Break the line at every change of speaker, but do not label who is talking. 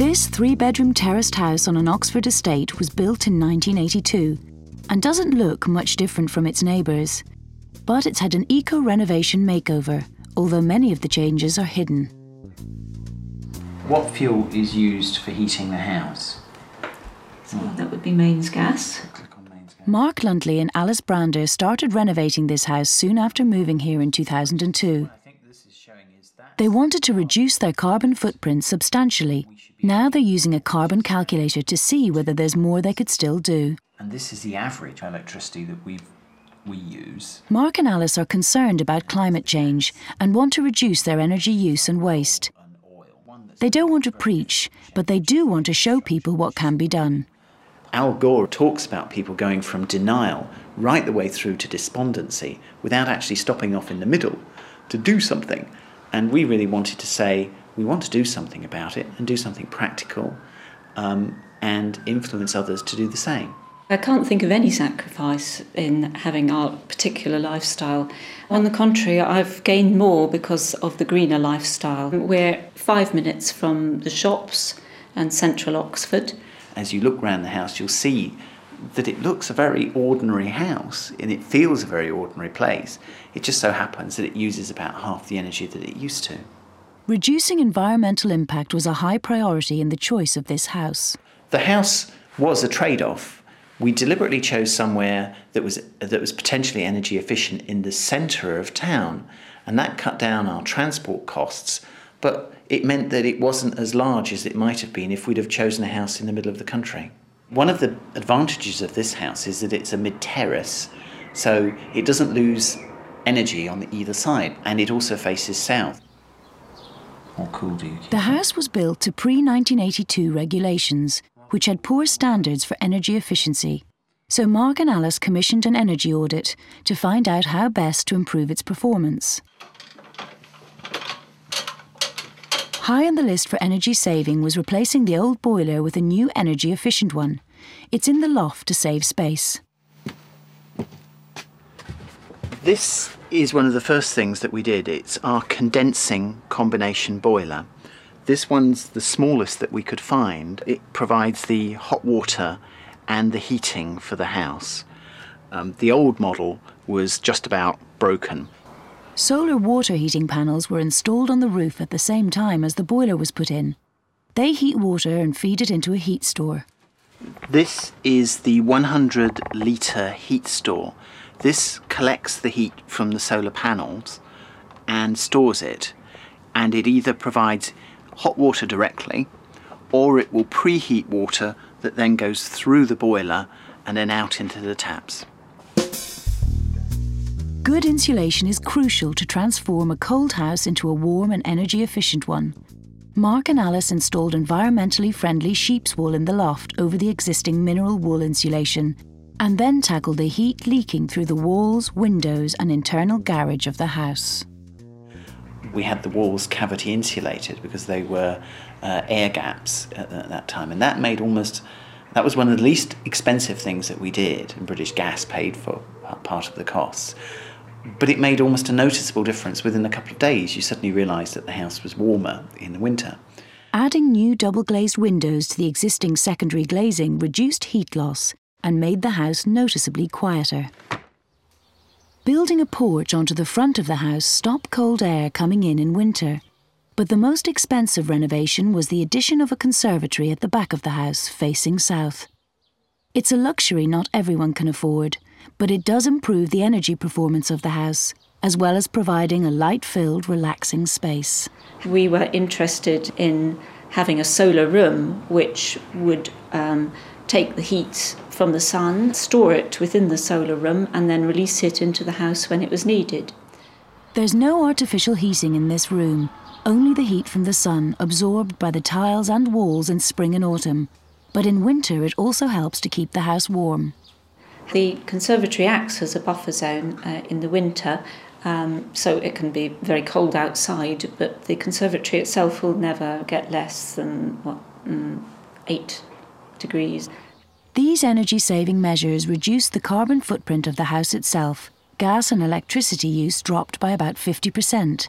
This three bedroom terraced house on an Oxford estate was built in 1982 and doesn't look much different from its neighbours. But it's had an eco renovation makeover, although many of the changes are hidden.
What fuel is used for heating the house?
So that would be mains gas.
Click on mains gas.
Mark Luntley and Alice Brander started renovating this house soon after moving here in 2002.
I think this is showing is that
They wanted to reduce their carbon footprint substantially. Now they're using a carbon calculator to see whether there's more they could still do.
and this is the average electricity that we we use.
Mark and Alice are concerned about climate change and want to reduce their energy use and waste.
An oil one that's
They don't want to preach, but they do want to show people what can be done.
Al Gore talks about people going from denial right the way through to despondency without actually stopping off in the middle to do something. And we really wanted to say we want to do something about it and do something practical um, and influence others to do the same.
I can't think of any sacrifice in having our particular lifestyle. On the contrary, I've gained more because of the greener lifestyle. We're five minutes from the shops and central Oxford.
As you look around the house, you'll see that it looks a very ordinary house and it feels a very ordinary place. It just so happens that it uses about half the energy that it used to.
Reducing environmental impact was a high priority in the choice of this house.
The house was a trade off. We deliberately chose somewhere that was, that was potentially energy efficient in the centre of town, and that cut down our transport costs, but it meant that it wasn't as large as it might have been if we'd have chosen a house in the middle of the country. One of the advantages of this house is that it's a mid terrace, so it doesn't lose energy on either side, and it also faces south.
What cool do you keep?
The house was built to pre 1982 regulations, which had poor standards for energy efficiency. So Mark and Alice commissioned an energy audit to find out how best to improve its performance. High on the list for energy saving was replacing the old boiler with a new energy efficient one. It's in the loft to save space.
This is one of the first things that we did. It's our condensing combination boiler. This one's the smallest that we could find. It provides the hot water and the heating for the house. Um, the old model was just about broken.
Solar water heating panels were installed on the roof at the same time as the boiler was put in. They heat water and feed it into a heat store.
This is the 100 litre heat store. This collects the heat from the solar panels and stores it, and it either provides hot water directly or it will preheat water that then goes through the boiler and then out into the taps.
Good insulation is crucial to transform a cold house into a warm and energy efficient one. Mark and Alice installed environmentally friendly sheep's wool in the loft over the existing mineral wool insulation, and then tackle the heat leaking through the walls, windows, and internal garage of the house.
we had the walls cavity insulated because they were uh, air gaps at, at that time, and that made almost that was one of the least expensive things that we did, and British Gas paid for part of the costs. But it made almost a noticeable difference. Within a couple of days, you suddenly realised that the house was warmer in the winter.
Adding new double glazed windows to the existing secondary glazing reduced heat loss and made the house noticeably quieter. Building a porch onto the front of the house stopped cold air coming in in winter. But the most expensive renovation was the addition of a conservatory at the back of the house facing south. It's a luxury not everyone can afford, but it does improve the energy performance of the house, as well as providing a light filled, relaxing space.
We were interested in having a solar room which would um, take the heat from the sun, store it within the solar room, and then release it into the house when it was needed.
There's no artificial heating in this room, only the heat from the sun absorbed by the tiles and walls in spring and autumn. But in winter, it also helps to keep the house warm.
The conservatory acts as a buffer zone uh, in the winter, um, so it can be very cold outside, but the conservatory itself will never get less than what mm, eight degrees.
These energy saving measures reduced the carbon footprint of the house itself. Gas and electricity use dropped by about 50%,